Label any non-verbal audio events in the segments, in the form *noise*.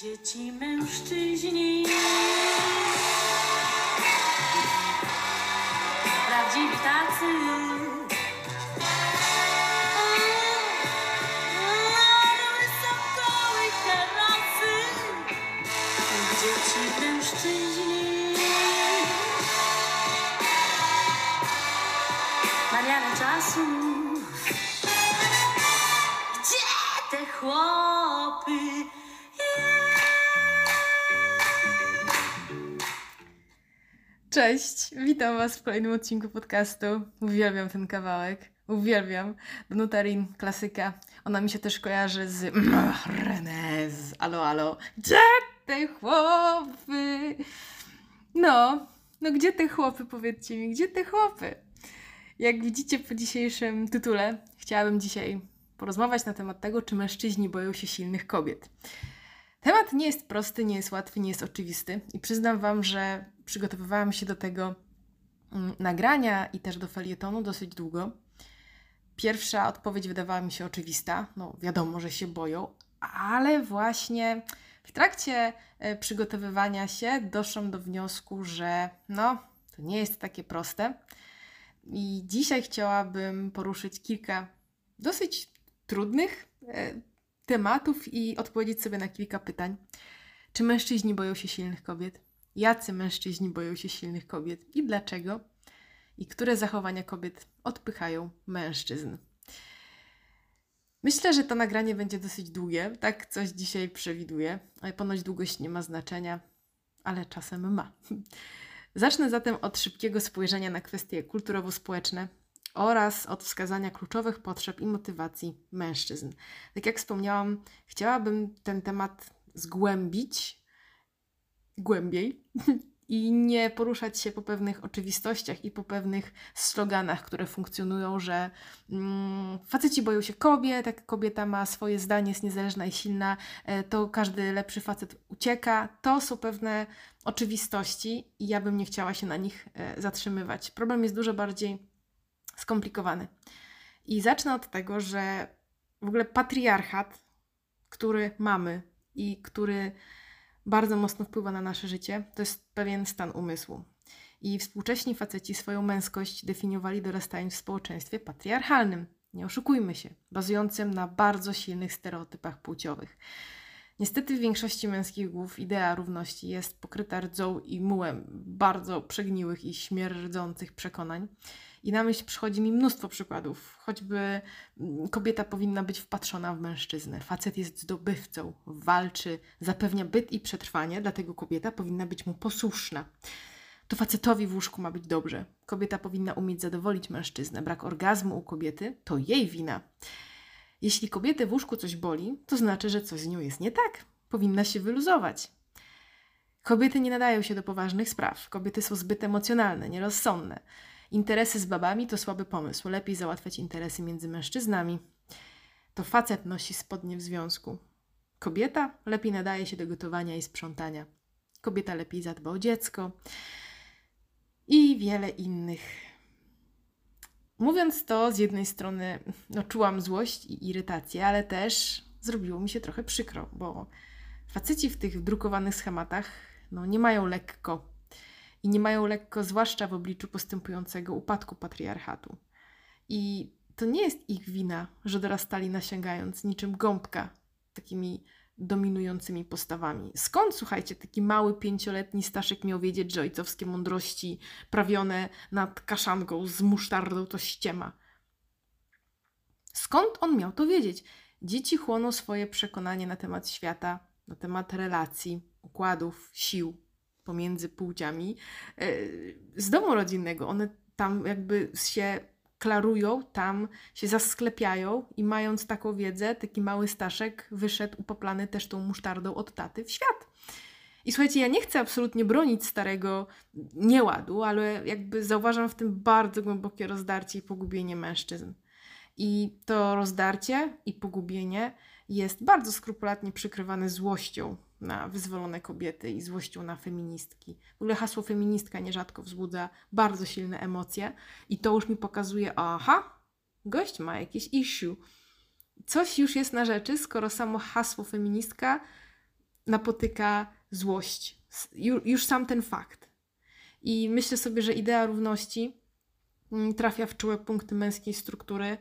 Dzieci, mężczyźni. Prawdziwi tacy. Dzieci, mężczyźni. Miarę czasu. Gdzie te chłopy? Cześć, witam Was w kolejnym odcinku podcastu. Uwielbiam ten kawałek, uwielbiam. Nutarin, klasyka. Ona mi się też kojarzy z Renez, alo, alo. Gdzie te chłopy? No, no gdzie te chłopy, powiedzcie mi, gdzie te chłopy? Jak widzicie po dzisiejszym tytule, chciałabym dzisiaj porozmawiać na temat tego, czy mężczyźni boją się silnych kobiet. Temat nie jest prosty, nie jest łatwy, nie jest oczywisty i przyznam Wam, że przygotowywałam się do tego mm, nagrania i też do felietonu dosyć długo. Pierwsza odpowiedź wydawała mi się oczywista, no wiadomo, że się boją, ale właśnie w trakcie e, przygotowywania się doszłam do wniosku, że no, to nie jest takie proste. I dzisiaj chciałabym poruszyć kilka dosyć trudnych e, tematów i odpowiedzieć sobie na kilka pytań. Czy mężczyźni boją się silnych kobiet? Jacy mężczyźni boją się silnych kobiet i dlaczego? I które zachowania kobiet odpychają mężczyzn? Myślę, że to nagranie będzie dosyć długie, tak coś dzisiaj przewiduję, ponoć długość nie ma znaczenia, ale czasem ma. *laughs* Zacznę zatem od szybkiego spojrzenia na kwestie kulturowo-społeczne oraz od wskazania kluczowych potrzeb i motywacji mężczyzn. Tak jak wspomniałam, chciałabym ten temat zgłębić głębiej *laughs* i nie poruszać się po pewnych oczywistościach i po pewnych sloganach, które funkcjonują, że mm, faceci boją się kobiet, jak kobieta ma swoje zdanie, jest niezależna i silna, e, to każdy lepszy facet ucieka. To są pewne oczywistości i ja bym nie chciała się na nich e, zatrzymywać. Problem jest dużo bardziej skomplikowany. I zacznę od tego, że w ogóle patriarchat, który mamy i który bardzo mocno wpływa na nasze życie, to jest pewien stan umysłu. I współcześni faceci swoją męskość definiowali dorastając w społeczeństwie patriarchalnym. Nie oszukujmy się, bazującym na bardzo silnych stereotypach płciowych. Niestety w większości męskich głów idea równości jest pokryta rdzą i mułem bardzo przegniłych i śmierdzących przekonań. I na myśl przychodzi mi mnóstwo przykładów. Choćby mm, kobieta powinna być wpatrzona w mężczyznę, facet jest zdobywcą, walczy, zapewnia byt i przetrwanie, dlatego kobieta powinna być mu posłuszna. To facetowi w łóżku ma być dobrze. Kobieta powinna umieć zadowolić mężczyznę. Brak orgazmu u kobiety to jej wina. Jeśli kobietę w łóżku coś boli, to znaczy, że coś z nią jest nie tak. Powinna się wyluzować. Kobiety nie nadają się do poważnych spraw. Kobiety są zbyt emocjonalne, nierozsądne. Interesy z babami to słaby pomysł. Lepiej załatwiać interesy między mężczyznami. To facet nosi spodnie w związku. Kobieta lepiej nadaje się do gotowania i sprzątania. Kobieta lepiej zadba o dziecko. I wiele innych. Mówiąc to, z jednej strony no, czułam złość i irytację, ale też zrobiło mi się trochę przykro, bo faceci w tych drukowanych schematach no, nie mają lekko i nie mają lekko, zwłaszcza w obliczu postępującego upadku patriarchatu. I to nie jest ich wina, że dorastali nasięgając niczym gąbka takimi dominującymi postawami. Skąd, słuchajcie, taki mały pięcioletni Staszek miał wiedzieć, że ojcowskie mądrości prawione nad kaszanką z musztardą to ściema? Skąd on miał to wiedzieć? Dzieci chłoną swoje przekonanie na temat świata, na temat relacji, układów, sił, pomiędzy płciami e, z domu rodzinnego. One tam jakby się klarują, tam się zasklepiają i mając taką wiedzę, taki mały Staszek wyszedł upoplany też tą musztardą od taty w świat. I słuchajcie, ja nie chcę absolutnie bronić starego nieładu, ale jakby zauważam w tym bardzo głębokie rozdarcie i pogubienie mężczyzn. I to rozdarcie i pogubienie jest bardzo skrupulatnie przykrywane złością na wyzwolone kobiety i złością na feministki. W ogóle hasło feministka nierzadko wzbudza bardzo silne emocje i to już mi pokazuje, aha, gość ma jakieś issue. Coś już jest na rzeczy, skoro samo hasło feministka napotyka złość. Już sam ten fakt. I myślę sobie, że idea równości mm, trafia w czułe punkty męskiej struktury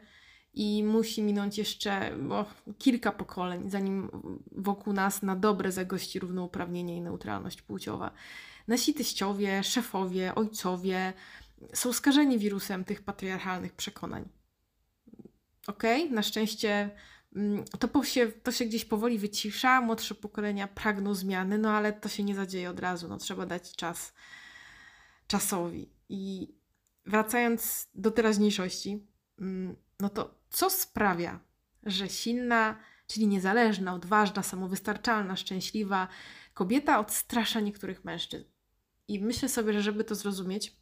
i musi minąć jeszcze kilka pokoleń, zanim wokół nas na dobre zagości równouprawnienie i neutralność płciowa. Nasi teściowie, szefowie, ojcowie są skażeni wirusem tych patriarchalnych przekonań. Okej, na szczęście mm, to, się, to się gdzieś powoli wycisza, młodsze pokolenia pragną zmiany, no ale to się nie zadzieje od razu, no trzeba dać czas czasowi. I wracając do teraźniejszości, mm, no to co sprawia, że silna, czyli niezależna, odważna, samowystarczalna, szczęśliwa kobieta odstrasza niektórych mężczyzn? I myślę sobie, że żeby to zrozumieć,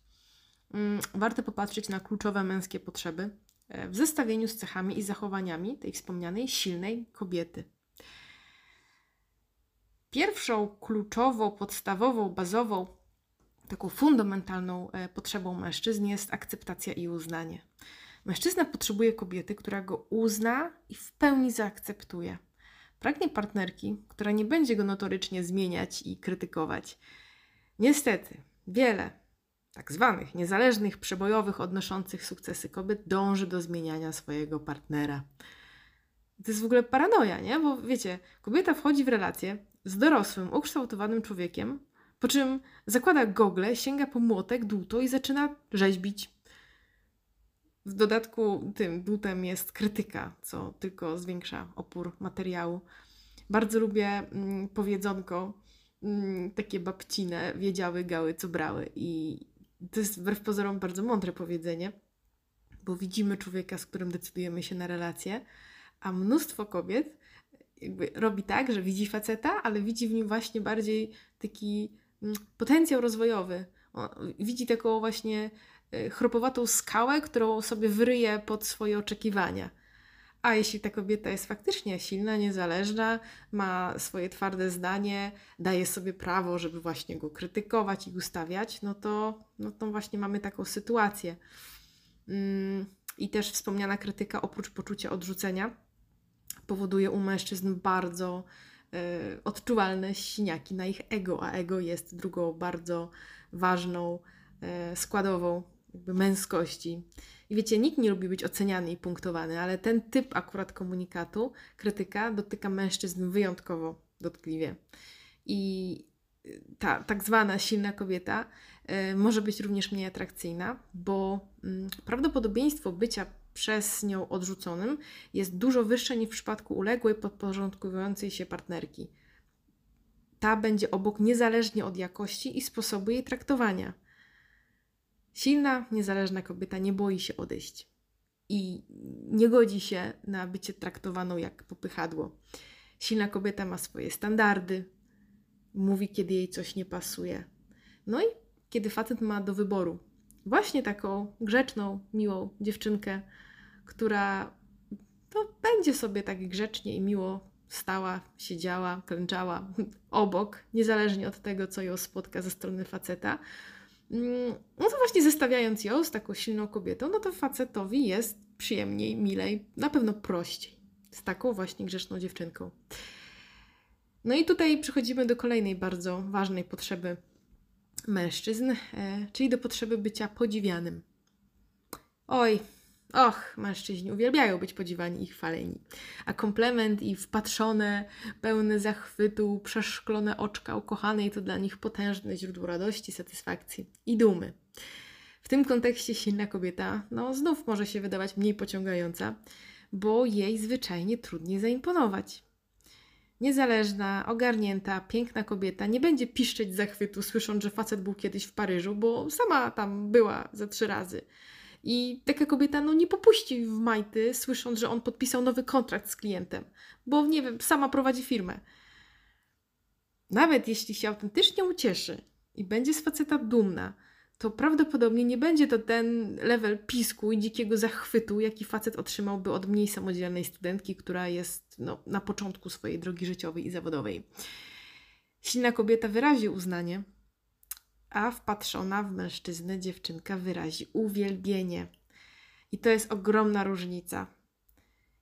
mm, warto popatrzeć na kluczowe męskie potrzeby e, w zestawieniu z cechami i zachowaniami tej wspomnianej silnej kobiety. Pierwszą kluczową, podstawową, bazową, taką fundamentalną e, potrzebą mężczyzn jest akceptacja i uznanie. Mężczyzna potrzebuje kobiety, która go uzna i w pełni zaakceptuje. Pragnie partnerki, która nie będzie go notorycznie zmieniać i krytykować. Niestety, wiele tak zwanych niezależnych, przebojowych, odnoszących sukcesy kobiet dąży do zmieniania swojego partnera. To jest w ogóle paranoja, nie? Bo wiecie, kobieta wchodzi w relację z dorosłym, ukształtowanym człowiekiem, po czym zakłada gogle, sięga po młotek, dłuto i zaczyna rzeźbić. W dodatku tym dłutem jest krytyka, co tylko zwiększa opór materiału. Bardzo lubię mm, powiedzonko, mm, takie babcine, wiedziały, gały, co brały. I to jest wbrew pozorom bardzo mądre powiedzenie, bo widzimy człowieka, z którym decydujemy się na relację, a mnóstwo kobiet jakby robi tak, że widzi faceta, ale widzi w nim właśnie bardziej taki mm, potencjał rozwojowy. Widzi taką właśnie chropowatą skałę, którą sobie wyryje pod swoje oczekiwania. A jeśli ta kobieta jest faktycznie silna, niezależna, ma swoje twarde zdanie, daje sobie prawo, żeby właśnie go krytykować i ustawiać, no to, no to właśnie mamy taką sytuację. Mm, I też wspomniana krytyka, oprócz poczucia odrzucenia, powoduje u mężczyzn bardzo y, odczuwalne siniaki na ich ego, a ego jest drugą bardzo ważną y, składową jakby męskości. I wiecie, nikt nie lubi być oceniany i punktowany, ale ten typ akurat komunikatu, krytyka, dotyka mężczyzn wyjątkowo dotkliwie. I ta tak zwana silna kobieta y, może być również mniej atrakcyjna, bo y, prawdopodobieństwo bycia przez nią odrzuconym jest dużo wyższe niż w przypadku uległej, podporządkowującej się partnerki. Ta będzie obok niezależnie od jakości i sposobu jej traktowania. Silna, niezależna kobieta nie boi się odejść i nie godzi się na bycie traktowaną jak popychadło. Silna kobieta ma swoje standardy, mówi, kiedy jej coś nie pasuje. No i kiedy facet ma do wyboru właśnie taką grzeczną, miłą dziewczynkę, która to będzie sobie tak grzecznie i miło stała, siedziała, klęczała obok, niezależnie od tego, co ją spotka ze strony faceta. Mm, No to właśnie zestawiając ją z taką silną kobietą, no to facetowi jest przyjemniej, milej, na pewno prościej z taką właśnie grzeczną dziewczynką. No i tutaj przechodzimy do kolejnej bardzo ważnej potrzeby mężczyzn, e, czyli do potrzeby bycia podziwianym. Oj, och, mężczyźni uwielbiają być podziwani i chwaleni. A komplement i wpatrzone, pełne zachwytu, przeszklone oczka ukochanej to dla nich potężne źródło radości, satysfakcji i dumy. W tym kontekście silna kobieta, no znów może się wydawać mniej pociągająca, bo jej zwyczajnie trudniej zaimponować. Niezależna, ogarnięta, piękna kobieta nie będzie piszczeć zachwytu, słysząc, że facet był kiedyś w Paryżu, bo sama tam była ze trzy razy. I taka kobieta no, nie popuści w majty, słysząc, że on podpisał nowy kontrakt z klientem, bo nie wiem, sama prowadzi firmę. Nawet jeśli się autentycznie ucieszy i będzie z faceta dumna, to prawdopodobnie nie będzie to ten level pisku i dzikiego zachwytu, jaki facet otrzymałby od mniej samodzielnej studentki, która jest no, na początku swojej drogi życiowej i zawodowej. Silna kobieta wyrazi uznanie, a wpatrzona w mężczyznę dziewczynka wyrazi uwielbienie. I to jest ogromna różnica.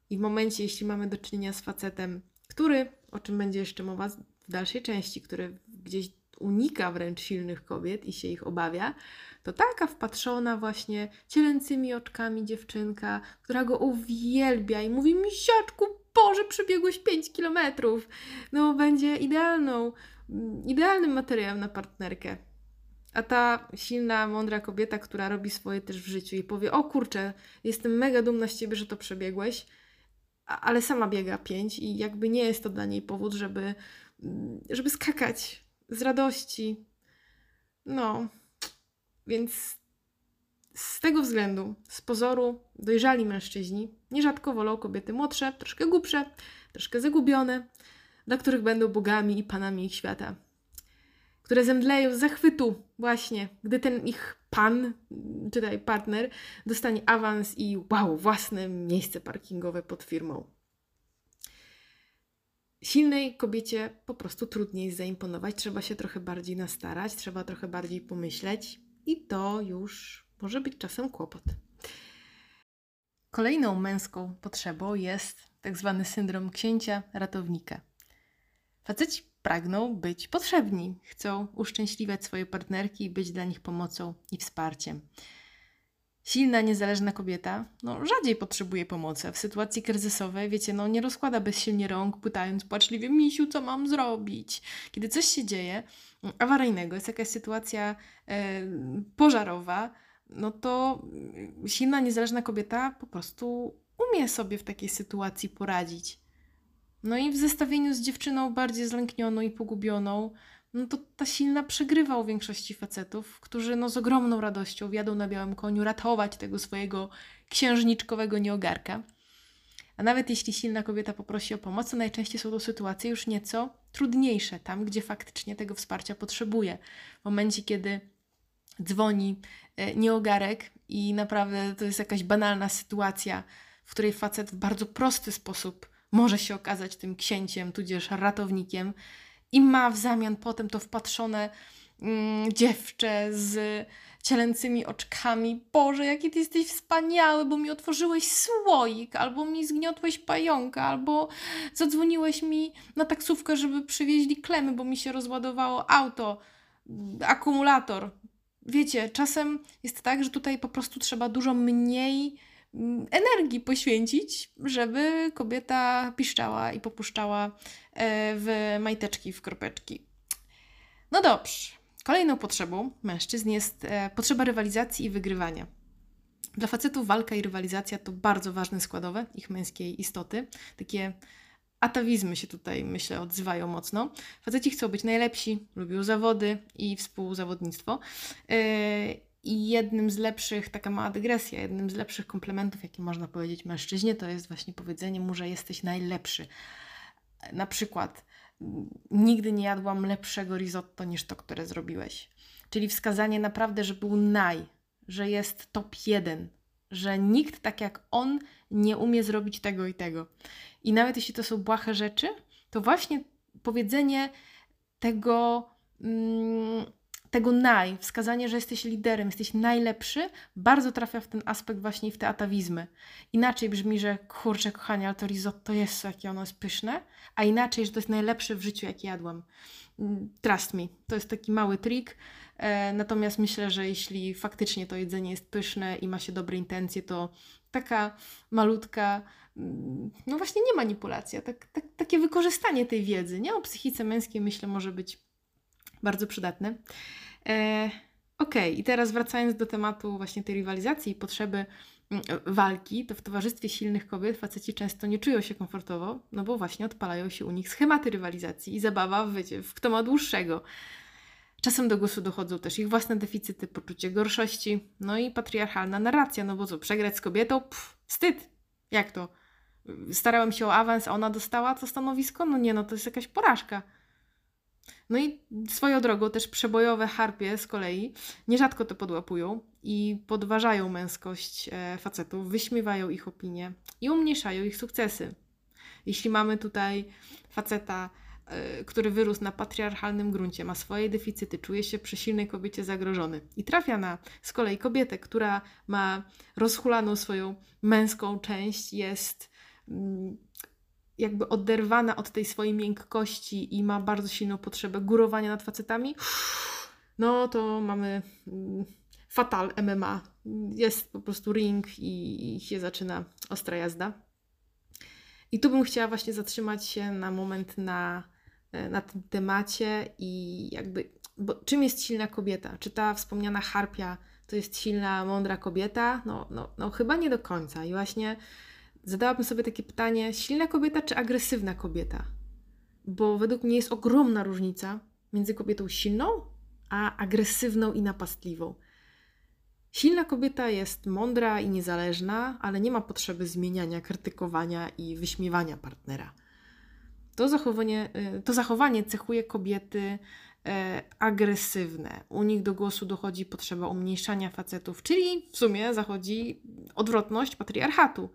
I w momencie, jeśli mamy do czynienia z facetem, który, o czym będzie jeszcze mowa w dalszej części, które gdzieś unika wręcz silnych kobiet i się ich obawia, to taka wpatrzona właśnie cielęcymi oczkami dziewczynka, która go uwielbia i mówi misiaczku, Boże, przebiegłeś 5 kilometrów. No, będzie idealną, mm, idealnym materiałem na partnerkę. A ta silna, mądra kobieta, która robi swoje też w życiu i powie: O kurczę, jestem mega dumna z ciebie, że to przebiegłeś, ale sama biega pięć i jakby nie jest to dla niej powód, żeby, mm, żeby skakać z radości. No, więc z tego względu, z pozoru, dojrzali mężczyźni nierzadko wolą kobiety młodsze, troszkę głupsze, troszkę zagubione, dla których będą bogami i panami ich świata które zemdleją z zachwytu właśnie, gdy ten ich pan, czytaj partner, dostanie awans i wow, własne miejsce parkingowe pod firmą. Silnej kobiecie po prostu trudniej zaimponować, trzeba się trochę bardziej nastarać, trzeba trochę bardziej pomyśleć i to już może być czasem kłopot. Kolejną męską potrzebą jest tak zwany syndrom księcia ratownika. Faceci pragną być potrzebni, chcą uszczęśliwiać swoje partnerki i być dla nich pomocą i wsparciem. Silna, niezależna kobieta no, rzadziej potrzebuje pomocy. W sytuacji kryzysowej, wiecie, no, nie rozkłada bezsilnie rąk, pytając płaczliwie, misiu, co mam zrobić? Kiedy coś się dzieje mm, awaryjnego, jest jakaś sytuacja e, pożarowa, no to mm, silna, niezależna kobieta po prostu umie sobie w takiej sytuacji poradzić. No i w zestawieniu z dziewczyną bardziej zlęknioną i pogubioną, no to ta silna przegrywa u większości facetów, którzy no z ogromną radością wjadą na białym koniu ratować tego swojego księżniczkowego nieogarka. A nawet jeśli silna kobieta poprosi o pomoc, to najczęściej są to sytuacje już nieco trudniejsze, tam gdzie faktycznie tego wsparcia potrzebuje. W momencie, kiedy dzwoni e, nieogarek i naprawdę to jest jakaś banalna sytuacja, w której facet w bardzo prosty sposób może się okazać tym księciem, tudzież ratownikiem i ma w zamian potem to wpatrzone mm, dziewczę z cielęcymi oczkami. Boże, jaki ty jesteś wspaniały, bo mi otworzyłeś słoik, albo mi zgniotłeś pająka, albo zadzwoniłeś mi na taksówkę, żeby przywieźli klemy, bo mi się rozładowało auto, akumulator. Wiecie, czasem jest tak, że tutaj po prostu trzeba dużo mniej energii poświęcić, żeby kobieta piszczała i popuszczała e, w majteczki, w kropeczki. No dobrze. Kolejną potrzebą mężczyzn jest e, potrzeba rywalizacji i wygrywania. Dla facetów walka i rywalizacja to bardzo ważne składowe ich męskiej istoty. Takie atawizmy się tutaj, myślę, odzywają mocno. Faceci chcą być najlepsi, lubią zawody i współzawodnictwo. Yy, I jednym z lepszych, taka mała dygresja, jednym z lepszych komplementów, jakie można powiedzieć mężczyźnie, to jest właśnie powiedzenie mu, że jesteś najlepszy. Na przykład, nigdy nie jadłam lepszego risotto niż to, które zrobiłeś. Czyli wskazanie naprawdę, że był naj, że jest top jeden, że nikt tak jak on nie umie zrobić tego i tego. I nawet jeśli to są błahe rzeczy, to właśnie powiedzenie tego, mm, tego naj, wskazanie, że jesteś liderem, jesteś najlepszy, bardzo trafia w ten aspekt właśnie w te atawizmy. Inaczej brzmi, że kurczę, kochanie, ale to risotto jest, jakie ono jest pyszne, a inaczej, że to jest najlepsze w życiu, jakie jadłam. Mm, Trust me, to jest taki mały trik. E, natomiast myślę, że jeśli faktycznie to jedzenie jest pyszne i ma się dobre intencje, to taka malutka, mm, no właśnie nie manipulacja, tak, tak, takie wykorzystanie tej wiedzy, nie? O psychice męskiej myślę może być bardzo przydatne. E, Okej, i teraz wracając do tematu właśnie tej rywalizacji i potrzeby mm, walki, to w towarzystwie silnych kobiet faceci często nie czują się komfortowo, no bo właśnie odpalają się u nich schematy rywalizacji i zabawa w, wiecie, w kto ma dłuższego. Czasem do głosu dochodzą też ich własne deficyty, poczucie gorszości, no i patriarchalna narracja, no bo co, przegrać z kobietą? Pff, wstyd! Jak to? Starałem się o awans, a ona dostała to stanowisko? No nie, no to jest jakaś porażka. No i swoją drogą też przebojowe harpie z kolei nierzadko to podłapują i podważają męskość e, facetów, wyśmiewają ich opinie i umniejszają ich sukcesy. Jeśli mamy tutaj faceta, e, który wyrósł na patriarchalnym gruncie, ma swoje deficyty, czuje się przy silnej kobiecie zagrożony i trafia na z kolei kobietę, która ma rozhulaną swoją męską część, jest mm, jakby oderwana od tej swojej miękkości i ma bardzo silną potrzebę górowania nad facetami, no to mamy mm, fatal MMA. Jest po prostu ring i, się zaczyna ostra jazda. I tu bym chciała właśnie zatrzymać się na moment na, e, na tym temacie i jakby, bo czym jest silna kobieta? Czy ta wspomniana harpia to jest silna, mądra kobieta? No, no, no chyba nie do końca. I właśnie zadałabym sobie takie pytanie: silna kobieta czy agresywna kobieta? Bo według mnie jest ogromna różnica między kobietą silną a agresywną i napastliwą. Silna kobieta jest mądra i niezależna, ale nie ma potrzeby zmieniania, krytykowania i wyśmiewania partnera. To zachowanie, y, to zachowanie cechuje kobiety e, agresywne. U nich do głosu dochodzi potrzeba umniejszania facetów, czyli w sumie zachodzi odwrotność patriarchatu.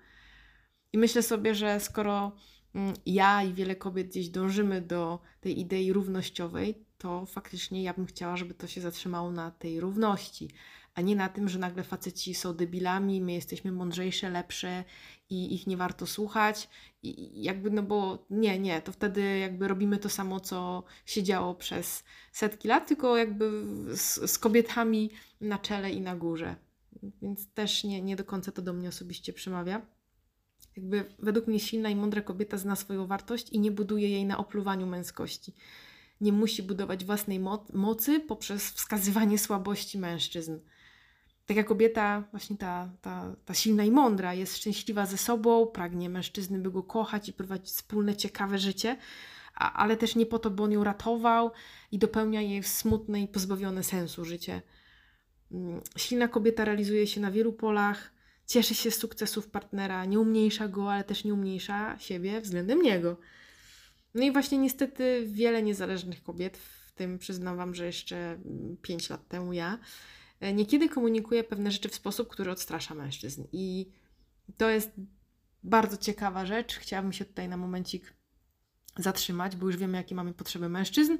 I myślę sobie, że skoro mm, ja i wiele kobiet gdzieś dążymy do tej idei równościowej, to faktycznie ja bym chciała, żeby to się zatrzymało na tej równości, a nie na tym, że nagle faceci są debilami, my jesteśmy mądrzejsze, lepsze i ich nie warto słuchać. I jakby, no bo nie, nie, to wtedy jakby robimy to samo, co się działo przez setki lat, tylko jakby z, z kobietami na czele i na górze. Więc też nie, nie do końca to do mnie osobiście przemawia. Jakby według mnie silna i mądra kobieta zna swoją wartość i nie buduje jej na opluwaniu męskości. Nie musi budować własnej mo mocy poprzez wskazywanie słabości mężczyzn. Taka kobieta, właśnie ta, ta, ta silna i mądra, jest szczęśliwa ze sobą, pragnie mężczyzny, by go kochać i prowadzić wspólne, ciekawe życie, a, ale też nie po to, by on ją ratował i dopełnia jej smutne i pozbawione sensu życie. Mm, silna kobieta realizuje się na wielu polach, cieszy się z sukcesów partnera, nie umniejsza go, ale też nie umniejsza siebie względem niego. No i właśnie niestety wiele niezależnych kobiet, w tym przyznam Wam, że jeszcze 5 lat temu ja, e, niekiedy komunikuje pewne rzeczy w sposób, który odstrasza mężczyzn. I to jest bardzo ciekawa rzecz. Chciałabym się tutaj na momencik zatrzymać, bo już wiemy, jakie mamy potrzeby mężczyzn.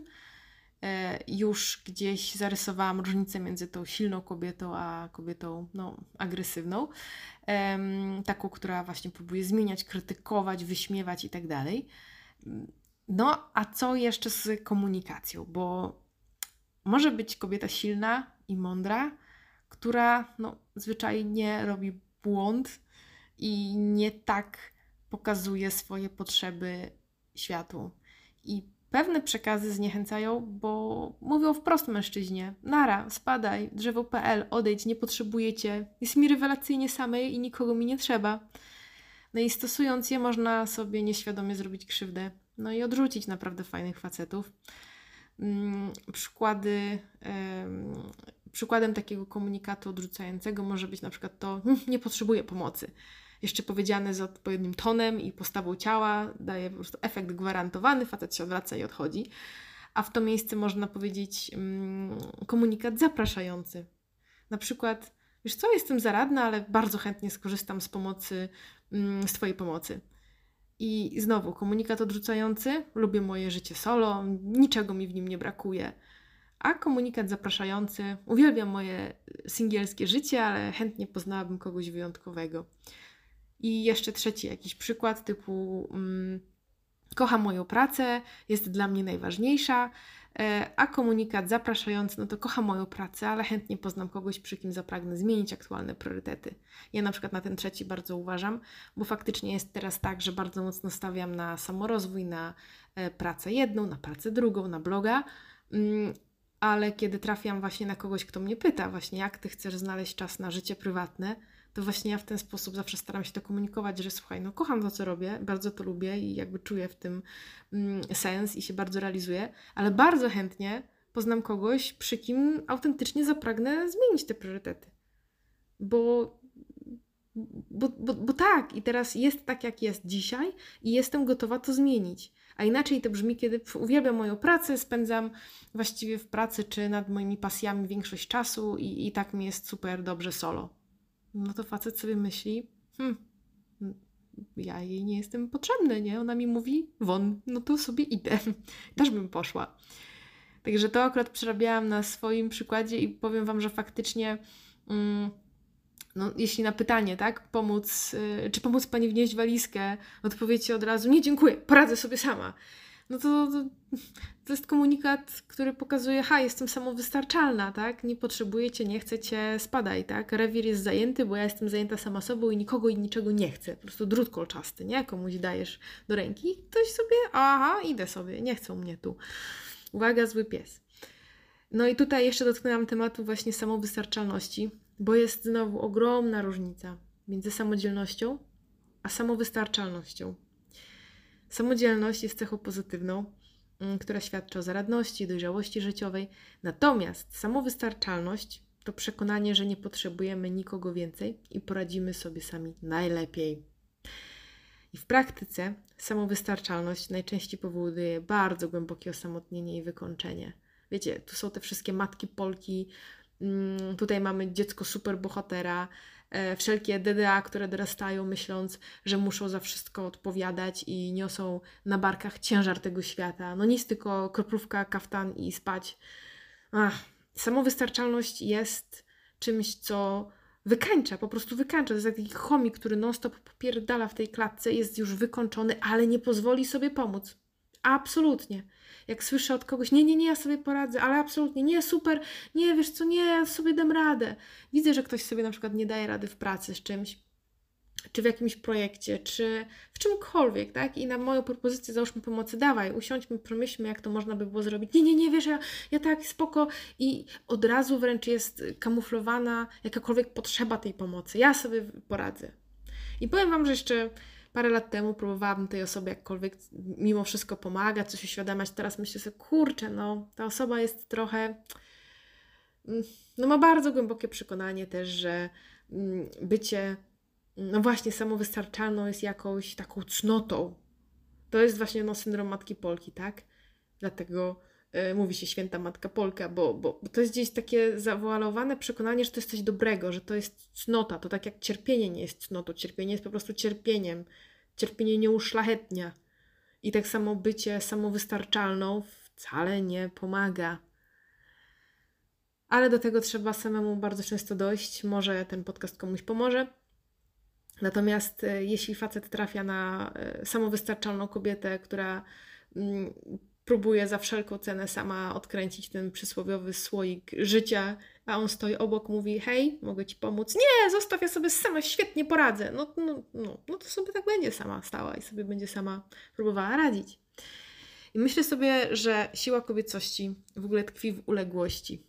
E, już gdzieś zarysowałam różnicę między tą silną kobietą, a kobietą no, agresywną. Taką, która właśnie próbuje zmieniać, krytykować, wyśmiewać i tak dalej. No, a co jeszcze z komunikacją? Bo może być kobieta silna i mądra, która no, zwyczajnie robi błąd i nie tak pokazuje swoje potrzeby światu. I pewne przekazy zniechęcają, bo mówią wprost mężczyźnie: Nara, spadaj, drzewo.pl, odejdź, nie potrzebujecie, jest mi rewelacyjnie samej i nikogo mi nie trzeba. No i stosując je, można sobie nieświadomie zrobić krzywdę. No i odrzucić naprawdę fajnych facetów. Mm, przykłady, przykładem takiego komunikatu odrzucającego może być na przykład to: hm, nie potrzebuję pomocy. Jeszcze powiedziane z odpowiednim tonem i postawą ciała, daje po prostu efekt gwarantowany, facet się odwraca i odchodzi. A w to miejsce można powiedzieć mm, komunikat zapraszający. Na przykład, wiesz co, jestem zaradna, ale bardzo chętnie skorzystam z pomocy Mm, z Twojej pomocy. I znowu, komunikat odrzucający, lubię moje życie solo, niczego mi w nim nie brakuje. A komunikat zapraszający, uwielbiam moje singielskie życie, ale chętnie poznałabym kogoś wyjątkowego. I jeszcze trzeci jakiś przykład typu um, kocham moją pracę, jest dla mnie najważniejsza, E, a komunikat zapraszający, no to kocham moją pracę, ale chętnie poznam kogoś, przy kim zapragnę zmienić aktualne priorytety. Ja na przykład na ten trzeci bardzo uważam, bo faktycznie jest teraz tak, że bardzo mocno stawiam na samorozwój, na e, pracę jedną, na pracę drugą, na bloga, mm, ale kiedy trafiam właśnie na kogoś, kto mnie pyta właśnie, jak Ty chcesz znaleźć czas na życie prywatne, to właśnie ja w ten sposób zawsze staram się to komunikować, że słuchaj, no kocham to, co robię, bardzo to lubię i jakby czuję w tym mm, sens i się bardzo realizuję, ale bardzo chętnie poznam kogoś, przy kim autentycznie zapragnę zmienić te priorytety. Bo, bo, bo, bo tak, i teraz jest tak, jak jest dzisiaj i jestem gotowa to zmienić. A inaczej to brzmi, kiedy uwielbiam moją pracę, spędzam właściwie w pracy czy nad moimi pasjami większość czasu i, i tak mi jest super dobrze solo no to facet sobie myśli, hm, ja jej nie jestem potrzebny, nie? Ona mi mówi, won, no to sobie idę. *laughs* Też bym poszła. Także to akurat przerabiałam na swoim przykładzie i powiem Wam, że faktycznie mm, no, jeśli na pytanie, tak, pomóc, y, czy pomóc pani wnieść walizkę, odpowiecie od razu, nie dziękuję, poradzę sobie sama. No to, to, to jest komunikat, który pokazuje, ha, jestem samowystarczalna, tak, nie potrzebujecie, nie chcecie, spadaj, tak, rewir jest zajęty, bo ja jestem zajęta sama sobą i nikogo i niczego nie chcę, po prostu drut kolczasty, nie, komuś dajesz do ręki, ktoś sobie, aha, idę sobie, nie chcą mnie tu. Uwaga, zły pies. No i tutaj jeszcze dotknęłam tematu właśnie samowystarczalności, bo jest znowu ogromna różnica między samodzielnością a samowystarczalnością. Samodzielność jest cechą pozytywną, która świadczy o zaradności, dojrzałości życiowej, natomiast samowystarczalność to przekonanie, że nie potrzebujemy nikogo więcej i poradzimy sobie sami najlepiej. I w praktyce samowystarczalność najczęściej powoduje bardzo głębokie osamotnienie i wykończenie. Wiecie, tu są te wszystkie matki Polki, mm, tutaj mamy dziecko superbohatera, e, wszelkie DDA, które dorastają myśląc, że muszą za wszystko odpowiadać i niosą na barkach ciężar tego świata. No nic, tylko kroplówka, kaftan i spać. Ach, samowystarczalność jest czymś, co wykańcza, po prostu wykańcza. To jest taki chomik, który non-stop popierdala w tej klatce, jest już wykończony, ale nie pozwoli sobie pomóc. Absolutnie. Jak słyszę od kogoś, nie, nie, nie, ja sobie poradzę, ale absolutnie, nie, super, nie, wiesz co, nie, ja sobie dam radę. Widzę, że ktoś sobie na przykład nie daje rady w pracy z czymś, czy w jakimś projekcie, czy w czymkolwiek, tak? I na moją propozycję załóżmy pomocy, dawaj, usiądźmy, pomyślmy, jak to można by było zrobić. Nie, nie, nie, wiesz, ja, ja tak, spoko. I od razu wręcz jest kamuflowana jakakolwiek potrzeba tej pomocy. Ja sobie poradzę. I powiem Wam, że jeszcze parę lat temu próbowałabym tej osobie jakkolwiek mimo wszystko pomagać, coś uświadamiać. Teraz myślę sobie, kurczę, no, ta osoba jest trochę... Mm, no ma bardzo głębokie przekonanie też, że mm, bycie no właśnie, samowystarczalną jest jakąś taką cnotą. To jest właśnie no, syndrom matki Polki, tak? Dlatego mówi się święta matka Polka, bo, bo, bo to jest gdzieś takie zawoalowane przekonanie, że to jest coś dobrego, że to jest cnota. To tak jak cierpienie nie jest cnotą. Cierpienie jest po prostu cierpieniem. Cierpienie nie uszlachetnia. I tak samo bycie samowystarczalną wcale nie pomaga. Ale do tego trzeba samemu bardzo często dojść. Może ten podcast komuś pomoże. Natomiast e, jeśli facet trafia na e, samowystarczalną kobietę, która mm, próbuje za wszelką cenę sama odkręcić ten przysłowiowy słoik życia, a on stoi obok, mówi: Hej, mogę ci pomóc? Nie, zostaw, ja sobie sama świetnie poradzę. No, no, no, no to sobie tak będzie sama stała i sobie będzie sama próbowała radzić. I myślę sobie, że siła kobiecości w ogóle tkwi w uległości.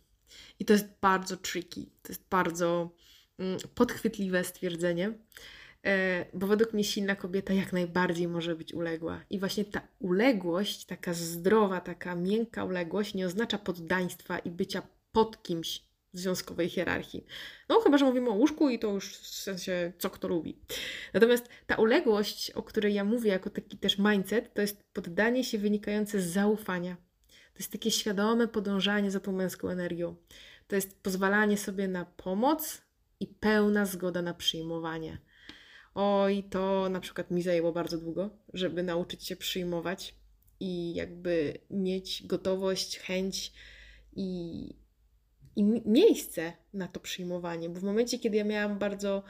I to jest bardzo tricky, to jest bardzo mm, podchwytliwe stwierdzenie. E, bo według mnie silna kobieta jak najbardziej może być uległa. I właśnie ta uległość, taka zdrowa, taka miękka uległość, nie oznacza poddaństwa i bycia pod kimś w związkowej hierarchii. No, chyba, że mówimy o łóżku i to już w sensie, co kto lubi. Natomiast ta uległość, o której ja mówię, jako taki też mindset, to jest poddanie się wynikające z zaufania. To jest takie świadome podążanie za tą męską energią. To jest pozwalanie sobie na pomoc i pełna zgoda na przyjmowanie. Oj, to na przykład mi zajęło bardzo długo, żeby nauczyć się przyjmować i jakby mieć gotowość, chęć i, i miejsce na to przyjmowanie. Bo w momencie, kiedy ja miałam bardzo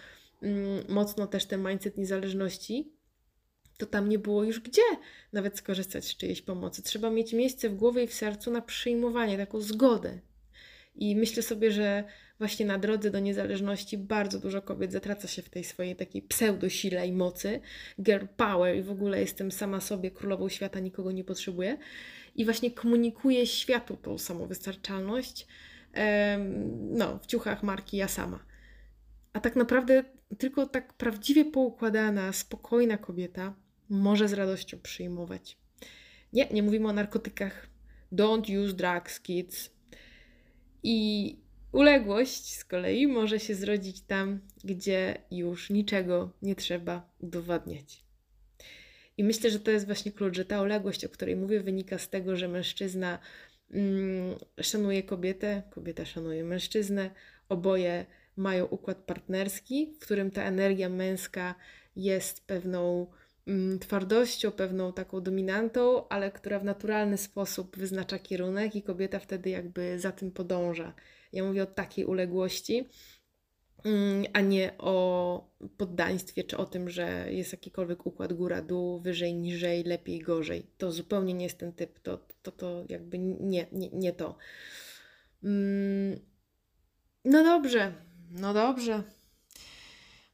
mm, mocno też ten mindset niezależności, to tam nie było już gdzie nawet skorzystać z czyjejś pomocy. Trzeba mieć miejsce w głowie i w sercu na przyjmowanie, taką zgodę. I myślę sobie, że właśnie na drodze do niezależności bardzo dużo kobiet zatraca się w tej swojej takiej pseudosile i mocy, girl power i w ogóle jestem sama sobie królową świata, nikogo nie potrzebuję. I właśnie komunikuje światu tą samowystarczalność no, w ciuchach marki ja sama. A tak naprawdę tylko tak prawdziwie poukładana, spokojna kobieta może z radością przyjmować. Nie, nie mówimy o narkotykach. Don't use drugs, kids. I Uległość z kolei może się zrodzić tam, gdzie już niczego nie trzeba udowadniać. I myślę, że to jest właśnie klucz, że ta uległość, o której mówię, wynika z tego, że mężczyzna mm, szanuje kobietę, kobieta szanuje mężczyznę, oboje mają układ partnerski, w którym ta energia męska jest pewną twardością, pewną taką dominantą, ale która w naturalny sposób wyznacza kierunek i kobieta wtedy jakby za tym podąża. Ja mówię o takiej uległości, mm, a nie o poddaństwie, czy o tym, że jest jakikolwiek układ góra-dół, wyżej, niżej, lepiej, gorzej. To zupełnie nie jest ten typ, to, to, to jakby nie, nie, nie to. Mm, no dobrze, no dobrze.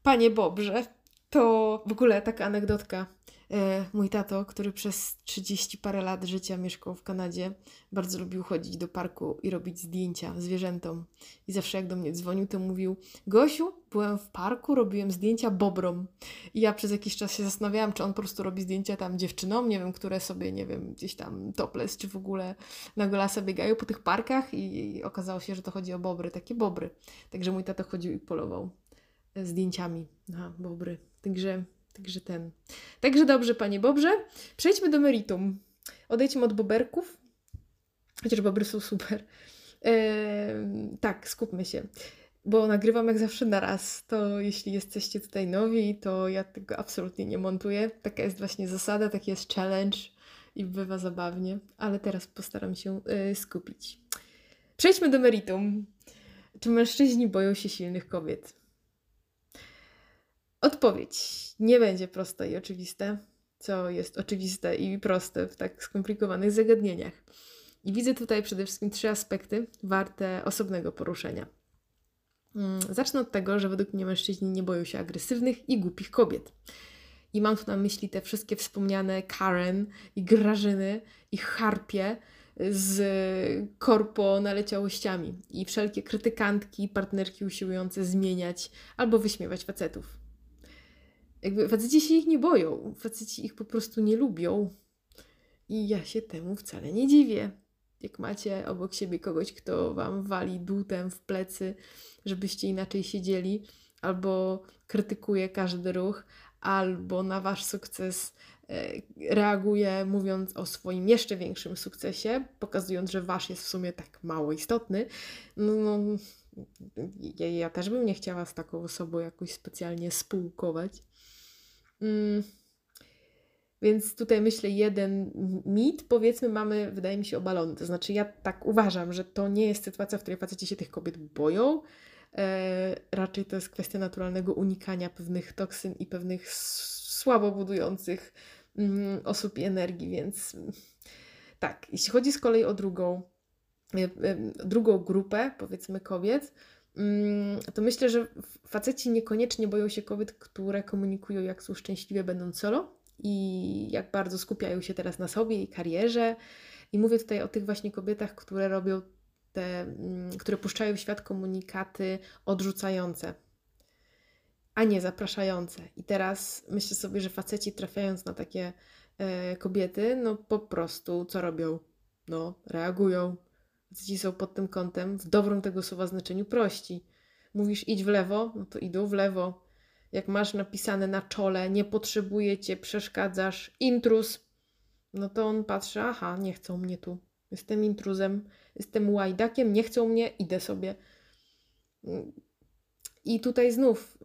Panie Bobrze, to w ogóle taka anegdotka. E, mój tato, który przez 30 parę lat życia mieszkał w Kanadzie, bardzo lubił chodzić do parku i robić zdjęcia zwierzętom. I zawsze jak do mnie dzwonił, to mówił: Gosiu, byłem w parku, robiłem zdjęcia bobrom. I ja przez jakiś czas się zastanawiałam, czy on po prostu robi zdjęcia tam dziewczynom, nie wiem, które sobie, nie wiem, gdzieś tam topless, czy w ogóle na golasa biegają po tych parkach. I, i okazało się, że to chodzi o bobry, takie bobry. Także mój tato chodził i polował zdjęciami na bobry. Także, także ten. Także dobrze, panie Bobrze. Przejdźmy do meritum. Odejdźmy od boberków, chociaż bobry są super. Eee, tak, skupmy się. Bo nagrywam jak zawsze na raz. To jeśli jesteście tutaj nowi, to ja tego absolutnie nie montuję. Taka jest właśnie zasada, taki jest challenge i bywa zabawnie, ale teraz postaram się yy, skupić. Przejdźmy do meritum. Czy mężczyźni boją się silnych kobiet? Odpowiedź nie będzie prosta i oczywista, co jest oczywiste i proste w tak skomplikowanych zagadnieniach. I widzę tutaj przede wszystkim trzy aspekty warte osobnego poruszenia. Mm, zacznę od tego, że według mnie mężczyźni nie boją się agresywnych i głupich kobiet. I mam tu na myśli te wszystkie wspomniane Karen i Grażyny i Harpie z korpo naleciałościami i wszelkie krytykantki, partnerki usiłujące zmieniać albo wyśmiewać facetów. Jakby faceci się ich nie boją, faceci ich po prostu nie lubią. I ja się temu wcale nie dziwię. Jak macie obok siebie kogoś, kto wam wali dłutem w plecy, żebyście inaczej siedzieli, albo krytykuje każdy ruch, albo na wasz sukces e, reaguje, mówiąc o swoim jeszcze większym sukcesie, pokazując, że wasz jest w sumie tak mało istotny, no, no ja, ja też bym nie chciała z taką osobą jakoś specjalnie spółkować. Mm. Więc tutaj myślę, jeden mit, powiedzmy, mamy, wydaje mi się, obalony. To znaczy, ja tak uważam, że to nie jest sytuacja, w której faceci się tych kobiet boją. E, raczej to jest kwestia naturalnego unikania pewnych toksyn i pewnych słabo budujących mm, osób i energii, więc tak. Jeśli chodzi z kolei o drugą, e, e, drugą grupę, powiedzmy, kobiet, to myślę, że faceci niekoniecznie boją się kobiet, które komunikują, jak są szczęśliwe będąc solo i jak bardzo skupiają się teraz na sobie i karierze. I mówię tutaj o tych właśnie kobietach, które robią te, mm, które puszczają w świat komunikaty odrzucające, a nie zapraszające. I teraz myślę sobie, że faceci trafiając na takie e, kobiety, no po prostu co robią? No, reagują, Ci są pod tym kątem w dobrym tego słowa znaczeniu prości. Mówisz idź w lewo, no to idą w lewo. Jak masz napisane na czole, nie potrzebuję cię, przeszkadzasz, intruz, no to on patrzy, aha, nie chcą mnie tu. Jestem intruzem, jestem łajdakiem, nie chcą mnie, idę sobie. I tutaj znów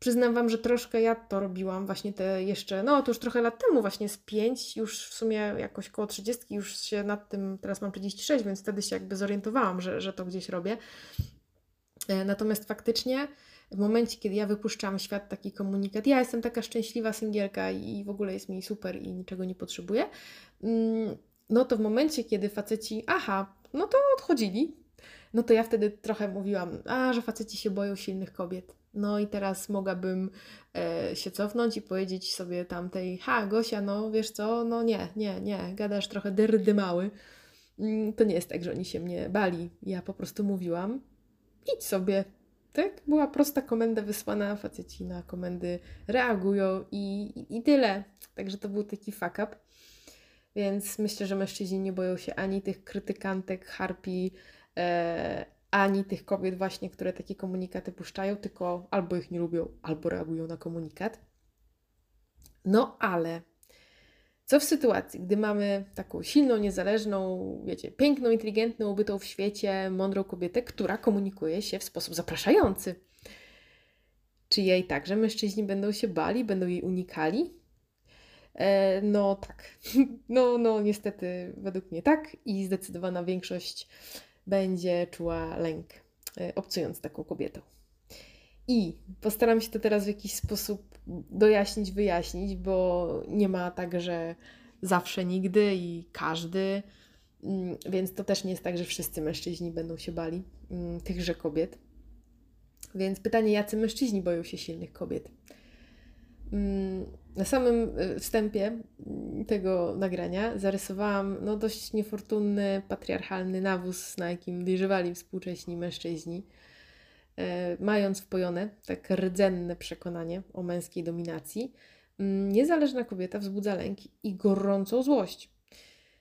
Przyznam Wam, że troszkę ja to robiłam właśnie te jeszcze, no to już trochę lat temu, właśnie z 5, już w sumie jakoś koło 30, już się nad tym, teraz mam 36, więc wtedy się jakby zorientowałam, że, że to gdzieś robię. E, natomiast faktycznie w momencie, kiedy ja wypuszczam świat taki komunikat, ja jestem taka szczęśliwa singielka i w ogóle jest mi super i niczego nie potrzebuję, mm, no to w momencie, kiedy faceci, aha, no to odchodzili, no to ja wtedy trochę mówiłam, a, że faceci się boją silnych kobiet. No i teraz mogłabym e, się cofnąć i powiedzieć sobie tamtej, ha, Gosia, no wiesz co, no nie, nie, nie, gadasz trochę dyrdy mały. Mm, to nie jest tak, że oni się mnie bali. Ja po prostu mówiłam, idź sobie. Tak? Była prosta komenda wysłana, faceci na komendy reagują i, i, i tyle. Także to był taki fuck up. Więc myślę, że mężczyźni nie boją się ani tych krytykantek, harpi, e, ani tych kobiet właśnie, które takie komunikaty puszczają, tylko albo ich nie lubią, albo reagują na komunikat. No ale co w sytuacji, gdy mamy taką silną, niezależną, wiecie, piękną, inteligentną, ubytą w świecie, mądrą kobietę, która komunikuje się w sposób zapraszający? Czy jej także mężczyźni będą się bali, będą jej unikali? E, no tak. *laughs* No, no niestety według mnie tak i zdecydowana większość będzie czuła lęk, e, obcując taką kobietą. I postaram się to teraz w jakiś sposób dojaśnić, wyjaśnić, bo nie ma tak, że zawsze, nigdy i każdy. Mm, Więc to też nie jest tak, że wszyscy mężczyźni będą się bali mm, tychże kobiet. Więc pytanie, jacy mężczyźni boją się silnych kobiet? Mm, Na samym y, wstępie mm, tego nagrania zarysowałam no, dość niefortunny, patriarchalny nawóz, na jakim dojrzewali współcześni mężczyźni, e, mając wpojone tak rdzenne przekonanie o męskiej dominacji. Mm, Niezależna kobieta wzbudza lęk i gorącą złość.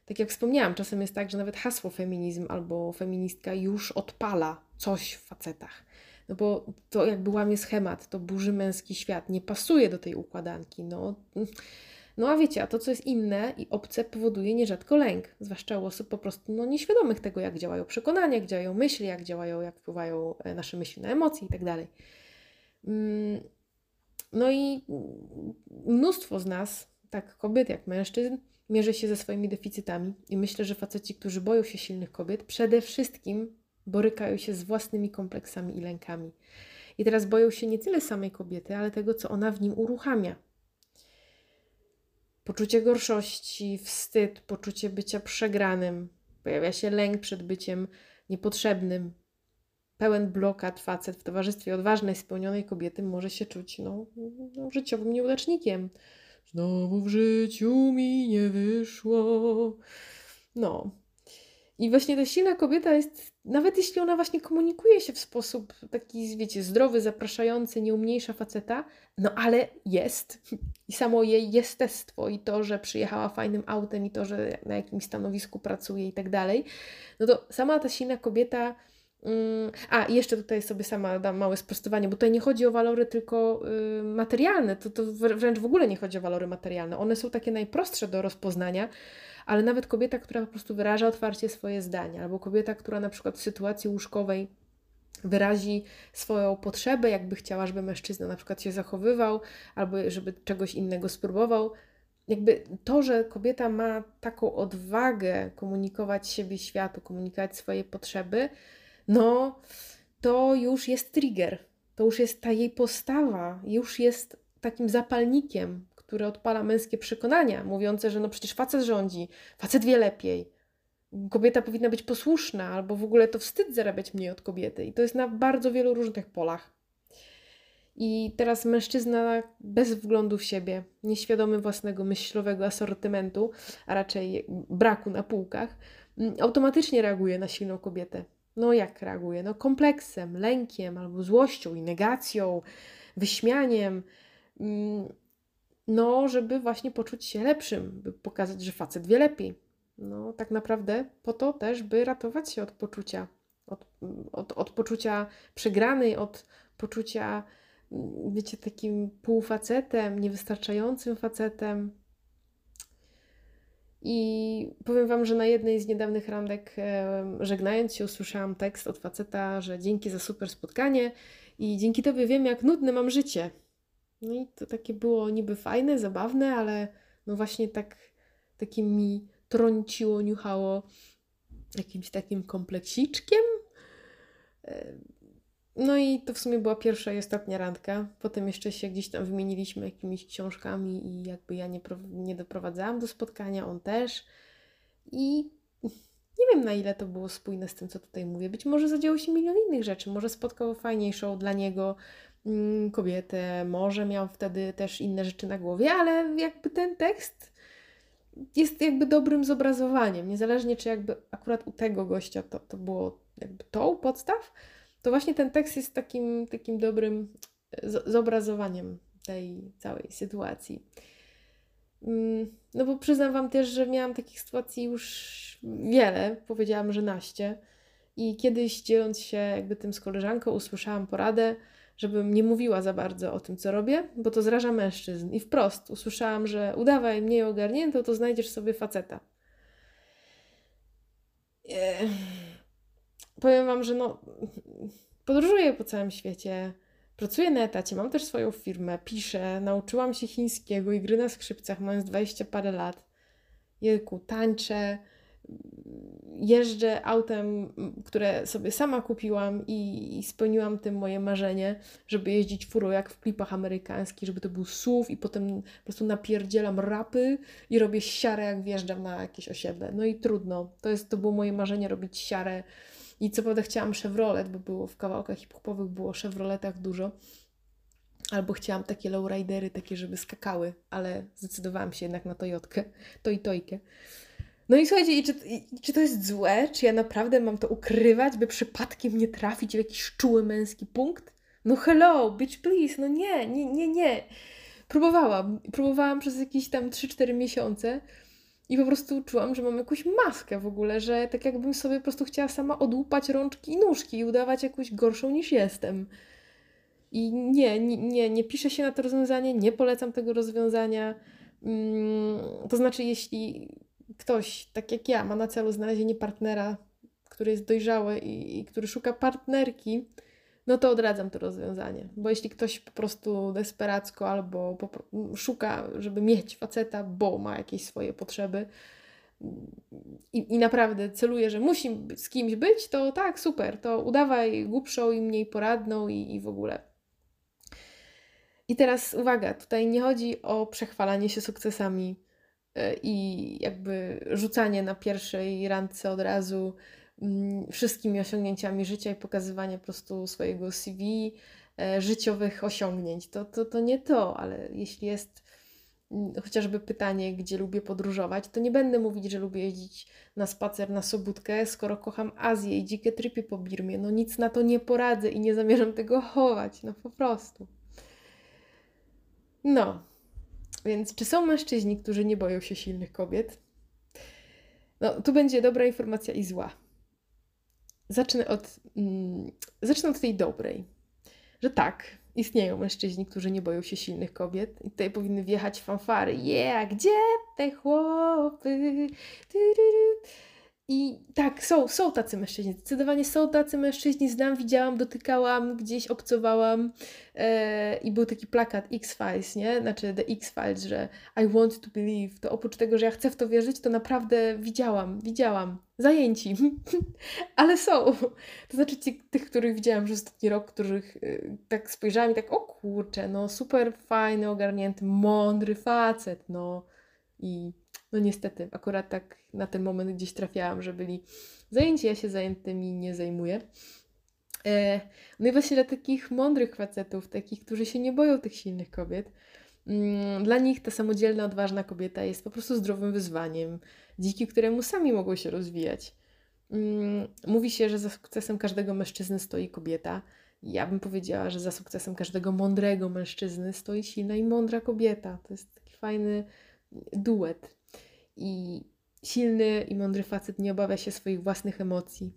Tak jak wspomniałam, czasem jest tak, że nawet hasło feminizm albo feministka już odpala coś w facetach. No bo to jakby łamie schemat, to burzy męski świat, nie pasuje do tej układanki. No, no a wiecie, a to, co jest inne i obce, powoduje nierzadko lęk, zwłaszcza u osób po prostu no, nieświadomych tego, jak działają przekonania, jak działają myśli, jak działają, jak wpływają e, nasze myśli na emocje i tak. Mm, No i mnóstwo z nas, tak kobiet jak mężczyzn, mierzy się ze swoimi deficytami i myślę, że faceci, którzy boją się silnych kobiet, przede wszystkim borykają się z własnymi kompleksami i lękami. I teraz boją się nie tyle samej kobiety, ale tego, co ona w nim uruchamia. Poczucie gorszości, wstyd, poczucie bycia przegranym. Pojawia się lęk przed byciem niepotrzebnym. Pełen blokad facet w towarzystwie odważnej, spełnionej kobiety może się czuć no, no, życiowym nieudacznikiem. Znowu w życiu mi nie wyszło. No. I właśnie ta silna kobieta jest, nawet jeśli ona właśnie komunikuje się w sposób taki, wiecie, zdrowy, zapraszający, nie umniejsza faceta, no ale jest. I samo jej jestestwo i to, że przyjechała fajnym autem i to, że na jakimś stanowisku pracuje i tak dalej, no to sama ta silna kobieta. Mm, A, jeszcze tutaj sobie sama dam małe sprostowanie, bo tutaj nie chodzi o walory tylko y, materialne, to, to wr- wręcz w ogóle nie chodzi o walory materialne. One są takie najprostsze do rozpoznania, ale nawet kobieta, która po prostu wyraża otwarcie swoje zdania, albo kobieta, która na przykład w sytuacji łóżkowej wyrazi swoją potrzebę, jakby chciała, żeby mężczyzna na przykład się zachowywał, albo żeby czegoś innego spróbował. Jakby to, że kobieta ma taką odwagę komunikować siebie światu, komunikować swoje potrzeby, no to już jest trigger. To już jest ta jej postawa, już jest takim zapalnikiem, który odpala męskie przekonania, mówiące, że no przecież facet rządzi, facet wie lepiej, kobieta powinna być posłuszna, albo w ogóle to wstyd zarabiać mniej od kobiety. I to jest na bardzo wielu różnych polach. I teraz mężczyzna bez wglądu w siebie, nieświadomy własnego myślowego asortymentu, a raczej braku na półkach, automatycznie reaguje na silną kobietę. No jak reaguje? No kompleksem, lękiem albo złością i negacją, wyśmianiem. Mm, No, żeby właśnie poczuć się lepszym, by pokazać, że facet wie lepiej. No, tak naprawdę po to też, by ratować się od poczucia, od, od, od poczucia przegranej, od poczucia, mm, wiecie, takim półfacetem, niewystarczającym facetem. I powiem Wam, że na jednej z niedawnych randek, żegnając się, usłyszałam tekst od faceta, że dzięki za super spotkanie i dzięki Tobie wiem, jak nudne mam życie. No i to takie było niby fajne, zabawne, ale no właśnie tak, takie mi trąciło, niuchało jakimś takim kompleksiczkiem. No i to w sumie była pierwsza i ostatnia randka. Potem jeszcze się gdzieś tam wymieniliśmy jakimiś książkami i jakby ja nie, nie doprowadzałam do spotkania, on też. I nie wiem na ile to było spójne z tym, co tutaj mówię. Być może zadziało się milion innych rzeczy. Może spotkał fajniejszą dla niego mm, kobietę, może miał wtedy też inne rzeczy na głowie, ale jakby ten tekst jest jakby dobrym zobrazowaniem. Niezależnie czy jakby akurat u tego gościa to, to było jakby tą podstaw, to właśnie ten tekst jest takim, takim dobrym z- zobrazowaniem tej całej sytuacji. Mm, No bo przyznam Wam też, że miałam takich sytuacji już wiele, powiedziałam, że naście. I kiedyś dzieląc się jakby tym z koleżanką, usłyszałam poradę, żebym nie mówiła za bardzo o tym, co robię, bo to zraża mężczyzn. I wprost usłyszałam, że udawaj mniej ogarniętą, to znajdziesz sobie faceta. Ech. Powiem Wam, że no, podróżuję po całym świecie, pracuję na etacie, mam też swoją firmę, piszę, nauczyłam się chińskiego i gry na skrzypcach, mając 20 parę lat. Jejku, tańczę. jeżdżę autem, które sobie sama kupiłam i, i spełniłam tym moje marzenie, żeby jeździć furą jak w klipach amerykańskich, żeby to był SUV i potem po prostu napierdzielam rapy i robię siarę jak wjeżdżam na jakieś osiedle. No i trudno. To, jest, to było moje marzenie, robić siarę. I co prawda chciałam Chevrolet, bo było w kawałkach hip-hopowych było Chevroletach dużo. Albo chciałam takie lowridery, takie, żeby skakały, ale zdecydowałam się jednak na Toyotkę, *laughs* to i Tojkę. No i słuchajcie, i czy, i, czy to jest złe? Czy ja naprawdę mam to ukrywać, by przypadkiem nie trafić w jakiś czuły męski punkt? No hello, bitch please, no nie, nie, nie, nie. Próbowałam, próbowałam przez jakieś tam 3-4 miesiące i po prostu czułam, że mam jakąś maskę w ogóle, że tak jakbym sobie po prostu chciała sama odłupać rączki i nóżki i udawać jakąś gorszą niż jestem. I nie, nie, nie, nie piszę się na to rozwiązanie, nie polecam tego rozwiązania. Mm, to znaczy, jeśli ktoś, tak jak ja, ma na celu znalezienie partnera, który jest dojrzały i, i który szuka partnerki, no to odradzam to rozwiązanie. Bo jeśli ktoś po prostu desperacko albo szuka, żeby mieć faceta, bo ma jakieś swoje potrzeby i, i naprawdę celuje, że musi z kimś być, to tak, super, to udawaj głupszą i mniej poradną i, i w ogóle. I teraz uwaga, tutaj nie chodzi o przechwalanie się sukcesami e, i jakby rzucanie na pierwszej randce od razu mm, wszystkimi osiągnięciami życia i pokazywanie po prostu swojego CV, e, życiowych osiągnięć. To, to, to nie to, ale jeśli jest mm, chociażby pytanie, gdzie lubię podróżować, to nie będę mówić, że lubię jeździć na spacer na Sobótkę, skoro kocham Azję i dzikie tripy po Birmie. No nic na to nie poradzę i nie zamierzam tego chować, no po prostu. No, więc czy są mężczyźni, którzy nie boją się silnych kobiet? No, tu będzie dobra informacja i zła. Zacznę od, mm, zacznę od tej dobrej. Że tak, istnieją mężczyźni, którzy nie boją się silnych kobiet. I tutaj powinny wjechać fanfary. Yeah, gdzie te chłopy? Tyryry. I tak, są, są tacy mężczyźni. Zdecydowanie są tacy mężczyźni. Znam, widziałam, dotykałam, gdzieś obcowałam. E, I był taki plakat X-Files, nie? Znaczy The X-Files, że I want to believe. To oprócz tego, że ja chcę w to wierzyć, to naprawdę widziałam, widziałam. Zajęci. *laughs* Ale są. To znaczy ci, tych, których widziałam przez ostatni rok, których y, tak spojrzałam i tak, o kurczę, no super fajny, ogarnięty, mądry facet, no. I no niestety, akurat tak na ten moment gdzieś trafiałam, że byli zajęci, ja się zajętymi nie zajmuję. E, no i właśnie dla takich mądrych facetów, takich, którzy się nie boją tych silnych kobiet, mm, dla nich ta samodzielna, odważna kobieta jest po prostu zdrowym wyzwaniem, dzięki któremu sami mogą się rozwijać. Mm, Mówi się, że za sukcesem każdego mężczyzny stoi kobieta. Ja bym powiedziała, że za sukcesem każdego mądrego mężczyzny stoi silna i mądra kobieta. To jest taki fajny duet. I silny i mądry facet nie obawia się swoich własnych emocji.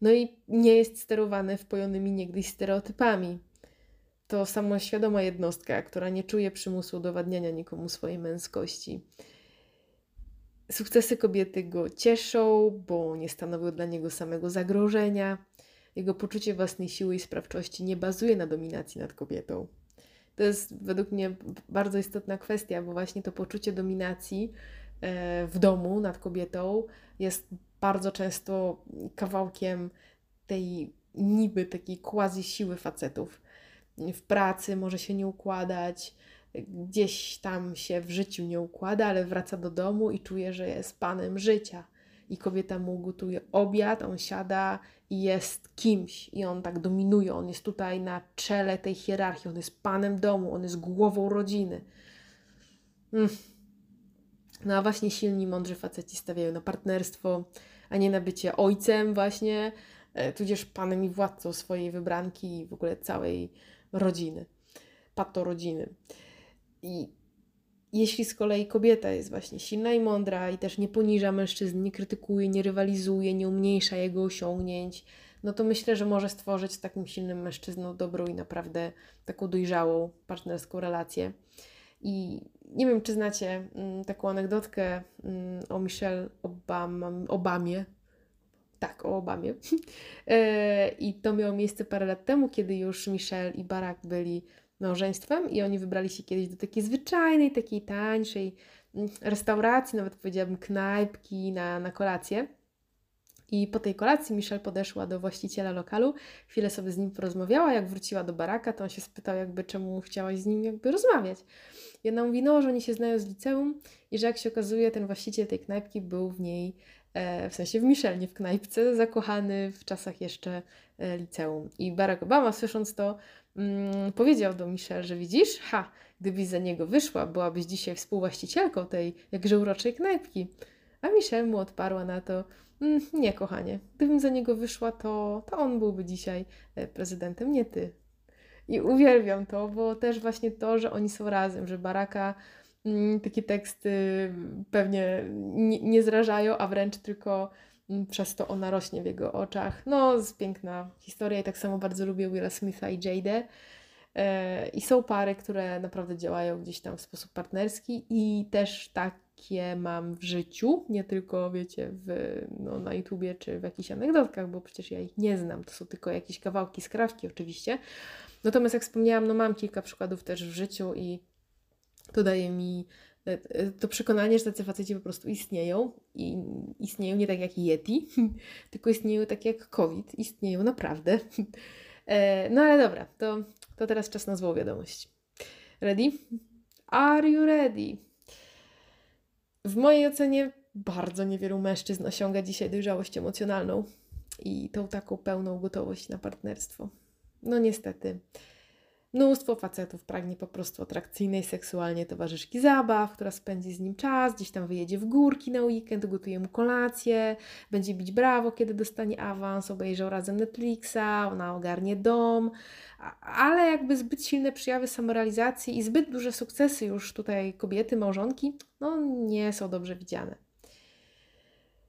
No i nie jest sterowany wpojonymi niegdyś stereotypami. To samoświadoma jednostka, która nie czuje przymusu udowadniania nikomu swojej męskości. Sukcesy kobiety go cieszą, bo nie stanowią dla niego samego zagrożenia. Jego poczucie własnej siły i sprawczości nie bazuje na dominacji nad kobietą. To jest według mnie bardzo istotna kwestia, bo właśnie to poczucie dominacji w domu nad kobietą jest bardzo często kawałkiem tej niby takiej quasi siły facetów. W pracy może się nie układać, gdzieś tam się w życiu nie układa, ale wraca do domu i czuje, że jest panem życia. I kobieta mu gotuje obiad, on siada i jest kimś, i on tak dominuje. On jest tutaj na czele tej hierarchii, on jest panem domu, on jest głową rodziny. Mm. No a właśnie silni, mądrzy faceci stawiają na partnerstwo, a nie na bycie ojcem, właśnie, e, tudzież panem i władcą swojej wybranki i w ogóle całej rodziny, patorodziny. I jeśli z kolei kobieta jest właśnie silna i mądra i też nie poniża mężczyzn, nie krytykuje, nie rywalizuje, nie umniejsza jego osiągnięć, no to myślę, że może stworzyć z takim silnym mężczyzną dobrą i naprawdę taką dojrzałą partnerską relację. I nie wiem, czy znacie mm, taką anegdotkę mm, o Michelle Obama, Obamie. Tak, o Obamie. *laughs* E, I to miało miejsce parę lat temu, kiedy już Michelle i Barack byli małżeństwem i oni wybrali się kiedyś do takiej zwyczajnej, takiej tańszej mm, restauracji, nawet powiedziałabym knajpki na, na kolację. I po tej kolacji Michelle podeszła do właściciela lokalu, chwilę sobie z nim porozmawiała. Jak wróciła do baraka, to on się spytał, jakby czemu chciałaś z nim jakby rozmawiać. I ona mówi, no, że oni się znają z liceum i że jak się okazuje, ten właściciel tej knajpki był w niej, e, w sensie w Michelle, nie w knajpce, zakochany w czasach jeszcze e, liceum. I Barack Obama, słysząc to, mm, powiedział do Michelle, że widzisz, ha, gdybyś za niego wyszła, byłabyś dzisiaj współwłaścicielką tej jakże uroczej knajpki. A Michelle mu odparła na to, mm, nie kochanie, gdybym za niego wyszła, to, to on byłby dzisiaj e, prezydentem, nie ty. I uwielbiam to, bo też właśnie to, że oni są razem, że Baraka mm, takie teksty pewnie nie, nie zrażają, a wręcz tylko mm, przez to ona rośnie w jego oczach. No, jest piękna historia i tak samo bardzo lubię Willa Smitha i Jade'a. I są pary, które naprawdę działają gdzieś tam w sposób partnerski i też takie mam w życiu, nie tylko wiecie w, no, na YouTubie czy w jakichś anegdotkach, bo przecież ja ich nie znam, to są tylko jakieś kawałki, skrawki oczywiście. Natomiast jak wspomniałam, no mam kilka przykładów też w życiu i to daje mi e, e, to przekonanie, że tacy faceci po prostu istnieją i istnieją nie tak jak Yeti, *laughs* tylko istnieją tak jak COVID, istnieją naprawdę. No ale dobra, to to teraz czas na złą wiadomość. Ready? Are you ready? W mojej ocenie bardzo niewielu mężczyzn osiąga dzisiaj dojrzałość emocjonalną i tą taką pełną gotowość na partnerstwo. No niestety. Mnóstwo facetów pragnie po prostu atrakcyjnej seksualnie towarzyszki zabaw, która spędzi z nim czas, gdzieś tam wyjedzie w górki na weekend, gotuje mu kolację, będzie bić brawo, kiedy dostanie awans, obejrzał razem Netflixa, ona ogarnie dom, ale jakby zbyt silne przejawy samorealizacji i zbyt duże sukcesy już tutaj kobiety, małżonki, no nie są dobrze widziane.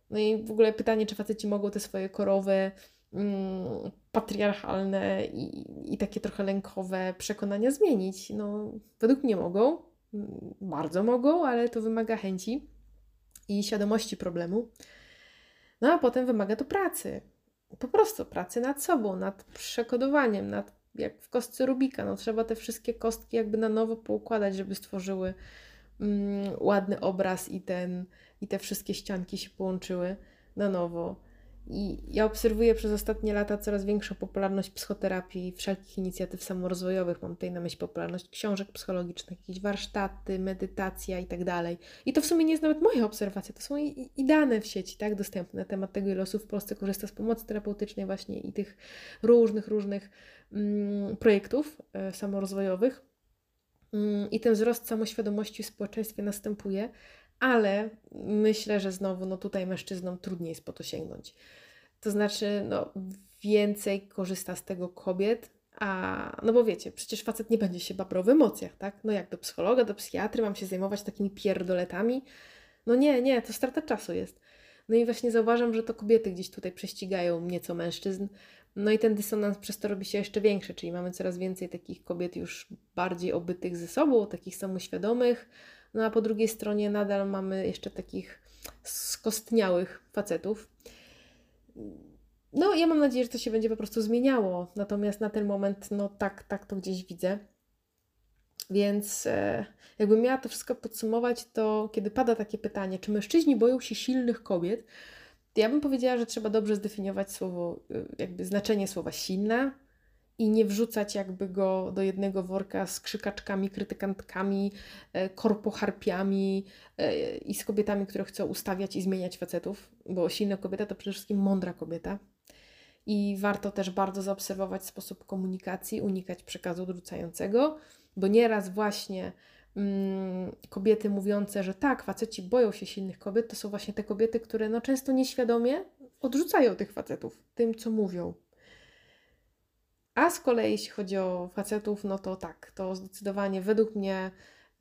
No i w ogóle pytanie, czy faceci mogą te swoje korowe Patriarchalne i, i takie trochę lękowe przekonania zmienić. No, według mnie mogą, bardzo mogą, ale to wymaga chęci i świadomości problemu. No a potem wymaga to pracy. Po prostu pracy nad sobą, nad przekodowaniem, nad jak w kostce Rubika. No, trzeba te wszystkie kostki jakby na nowo poukładać, żeby stworzyły mm, ładny obraz i, ten, i te wszystkie ścianki się połączyły na nowo. I ja obserwuję przez ostatnie lata coraz większą popularność psychoterapii wszelkich inicjatyw samorozwojowych. Mam tutaj na myśli popularność książek psychologicznych, jakieś warsztaty, medytacja i tak. I to w sumie nie jest nawet moja obserwacja, to są i, i dane w sieci, tak, dostępne na temat tego, ile osób w Polsce korzysta z pomocy terapeutycznej właśnie i tych różnych, różnych mm, projektów y, samorozwojowych. Mm, I ten wzrost samoświadomości w społeczeństwie następuje, ale myślę, że znowu no tutaj mężczyznom trudniej jest po to sięgnąć. To znaczy, no, więcej korzysta z tego kobiet, a no bo wiecie, przecież facet nie będzie się babrał w emocjach, tak? No jak do psychologa, do psychiatry mam się zajmować takimi pierdoletami? No nie, nie, to strata czasu jest. No i właśnie zauważam, że to kobiety gdzieś tutaj prześcigają nieco mężczyzn. No i ten dysonans przez to robi się jeszcze większy, czyli mamy coraz więcej takich kobiet już bardziej obytych ze sobą, takich samoświadomych, no a po drugiej stronie nadal mamy jeszcze takich skostniałych facetów. No, ja mam nadzieję, że to się będzie po prostu zmieniało. Natomiast na ten moment, no tak, tak to gdzieś widzę. Więc e, jakbym miała to wszystko podsumować, to kiedy pada takie pytanie, czy mężczyźni boją się silnych kobiet, to ja bym powiedziała, że trzeba dobrze zdefiniować słowo, e, jakby znaczenie słowa silna, i nie wrzucać jakby go do jednego worka z krzykaczkami, krytykantkami, e, korpoharpiami e, i z kobietami, które chcą ustawiać i zmieniać facetów, bo silna kobieta to przede wszystkim mądra kobieta. I warto też bardzo zaobserwować sposób komunikacji, unikać przekazu odrzucającego, bo nieraz właśnie mm, kobiety mówiące, że tak, faceci boją się silnych kobiet, to są właśnie te kobiety, które no często nieświadomie odrzucają tych facetów tym, co mówią, a z kolei, jeśli chodzi o facetów, no to tak, to zdecydowanie według mnie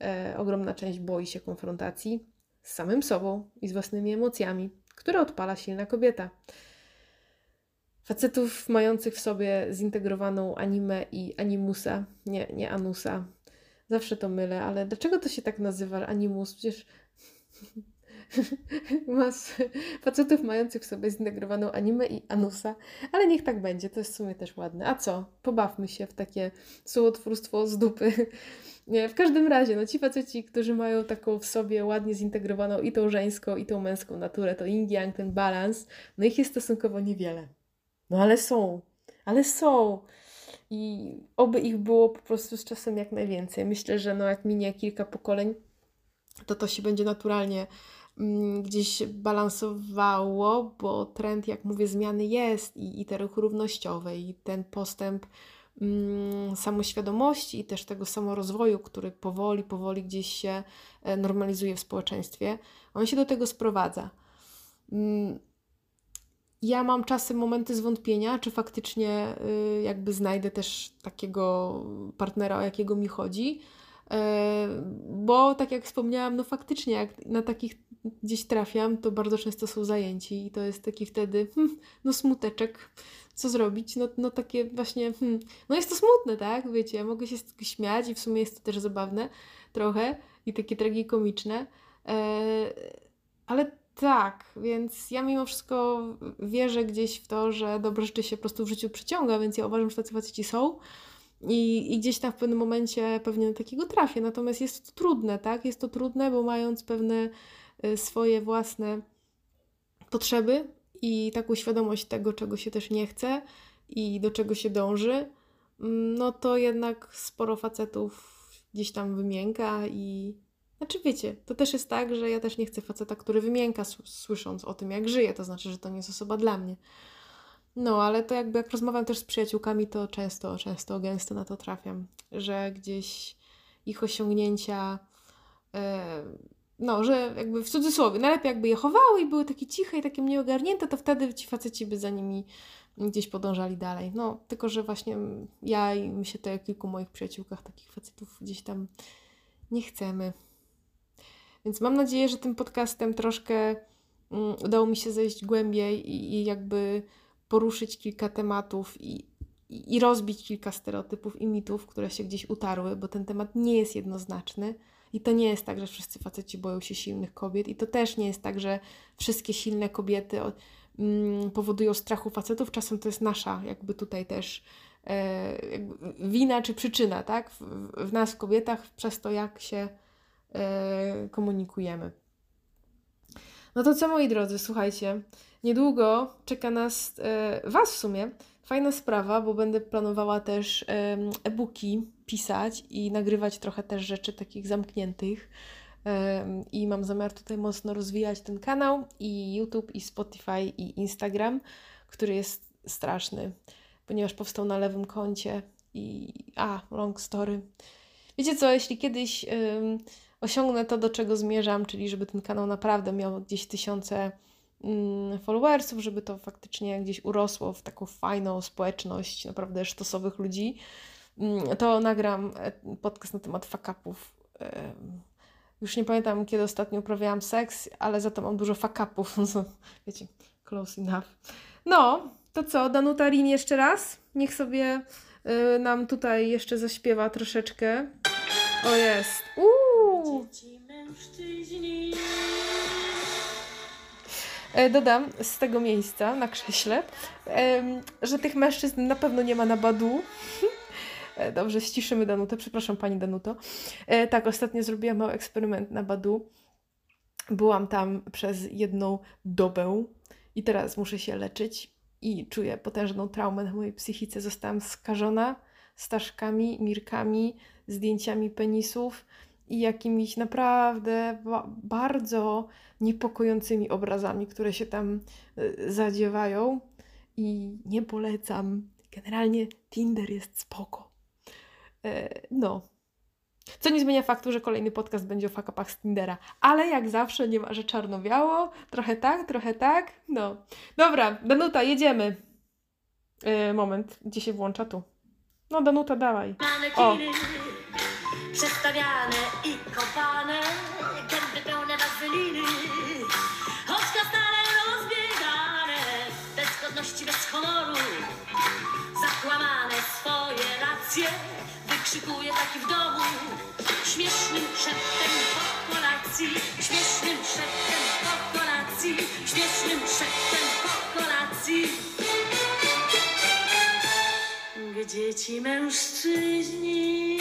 e, ogromna część boi się konfrontacji z samym sobą i z własnymi emocjami, które odpala silna kobieta. Facetów mających w sobie zintegrowaną animę i animusa, nie, nie anusa. Zawsze to mylę, ale dlaczego to się tak nazywa animus? Przecież *laughs* Mas facetów mających w sobie zintegrowaną animę i anusa, ale niech tak będzie, to jest w sumie też ładne. A co? Pobawmy się w takie słowotwórstwo z dupy. *laughs* Nie, w każdym razie, no ci faceci, którzy mają taką w sobie ładnie zintegrowaną i tą żeńską, i tą męską naturę, to yin yang, ten balans, no ich jest stosunkowo niewiele. No ale są, ale są. I oby ich było po prostu z czasem jak najwięcej. Myślę, że no jak minie kilka pokoleń, to to się będzie naturalnie gdzieś balansowało, bo trend, jak mówię, zmiany jest i, i te ruchy równościowe, i ten postęp mm, samoświadomości i też tego samorozwoju, który powoli, powoli gdzieś się e, normalizuje w społeczeństwie, on się do tego sprowadza. Mm, ja mam czasem momenty zwątpienia, czy faktycznie y, jakby znajdę też takiego partnera, o jakiego mi chodzi. E, bo tak jak wspomniałam, no faktycznie, jak na takich gdzieś trafiam, to bardzo często są zajęci i to jest taki wtedy, hmm, no smuteczek, co zrobić? No, no takie właśnie, hmm, no jest to smutne, tak? Wiecie, mogę się śmiać i w sumie jest to też zabawne trochę i takie tragikomiczne, e, ale tak, więc ja mimo wszystko wierzę gdzieś w to, że dobre rzeczy się po prostu w życiu przyciąga, więc ja uważam, że tacy faceci są. I, I gdzieś tam w pewnym momencie pewnie takiego trafię. Natomiast jest to trudne, tak? Jest to trudne, bo mając pewne y, swoje własne potrzeby i taką świadomość tego, czego się też nie chce i do czego się dąży, mm, no to jednak sporo facetów gdzieś tam wymięka i znaczy wiecie, to też jest tak, że ja też nie chcę faceta, który wymięka słysząc o tym, jak żyje, to znaczy, że to nie jest osoba dla mnie. No, ale to jakby jak rozmawiam też z przyjaciółkami, to często, często, gęsto na to trafiam, że gdzieś ich osiągnięcia, e, no, że jakby w cudzysłowie, najlepiej jakby je chowały i były takie ciche i takie mniej ogarnięte, to wtedy ci faceci by za nimi gdzieś podążali dalej. No, tylko że właśnie ja i myślę to jak kilku moich przyjaciółkach takich facetów gdzieś tam nie chcemy. Więc mam nadzieję, że tym podcastem troszkę um, udało mi się zejść głębiej i, i jakby poruszyć kilka tematów i, i, rozbić kilka stereotypów i mitów, które się gdzieś utarły, bo ten temat nie jest jednoznaczny. I to nie jest tak, że wszyscy faceci boją się silnych kobiet, i to też nie jest tak, że wszystkie silne kobiety mm, powodują strachu facetów. Czasem to jest nasza, jakby tutaj też e, wina czy przyczyna, tak? W, w, nas, kobietach, przez to, jak się e, komunikujemy. No to co, moi drodzy, słuchajcie. Niedługo czeka nas, e, Was w sumie, fajna sprawa, bo będę planowała też e-booki pisać i nagrywać trochę też rzeczy takich zamkniętych. I mam zamiar tutaj mocno rozwijać ten kanał i YouTube, i Spotify, i Instagram, który jest straszny, ponieważ powstał na lewym koncie i a, long story. Wiecie co, jeśli kiedyś osiągnę to, do czego zmierzam, czyli żeby ten kanał naprawdę miał gdzieś tysiące followersów, żeby to faktycznie gdzieś urosło w taką fajną społeczność naprawdę sztosowych ludzi, mm, to nagram e, podcast na temat fakapów. Już nie pamiętam, kiedy ostatnio uprawiałam seks, ale za to mam dużo fakapów. *laughs* Wiecie, close enough. No, to co, Danuta Rin jeszcze raz? Niech sobie y, nam tutaj jeszcze zaśpiewa troszeczkę. O, jest. Uuu! Dzieci, mężczyźni. E, dodam z tego miejsca na krześle, że tych mężczyzn na pewno nie ma na Badu. *laughs* E, dobrze, ściszymy Danutę. Przepraszam Pani Danuto. E, tak, ostatnio zrobiłam mały eksperyment na Badu. Byłam tam przez jedną dobę i teraz muszę się leczyć i czuję potężną traumę na mojej psychice. Zostałam skażona staszkami, mirkami, zdjęciami penisów i jakimiś naprawdę ba bardzo niepokojącymi obrazami, które się tam y, zadziewają. I nie polecam. Generalnie Tinder jest spoko. E, no. Co nie zmienia faktu, że kolejny podcast będzie o fakapach z Tindera. Ale jak zawsze nie ma, że czarno-biało. Trochę tak, trochę tak. No. Dobra, Danuta, jedziemy. E, moment, gdzie się włącza tu. No, Danuta, dawaj. O. Przestawiane i kopane, gęby pełne wazeliny. Oczka stale rozbiegane, bez godności, bez honoru. Zakłamane swoje racje, wykrzykuje taki w domu. Śmiesznym szeptem po kolacji, śmiesznym szeptem po kolacji, śmiesznym szeptem po kolacji. Gdzie ci mężczyźni?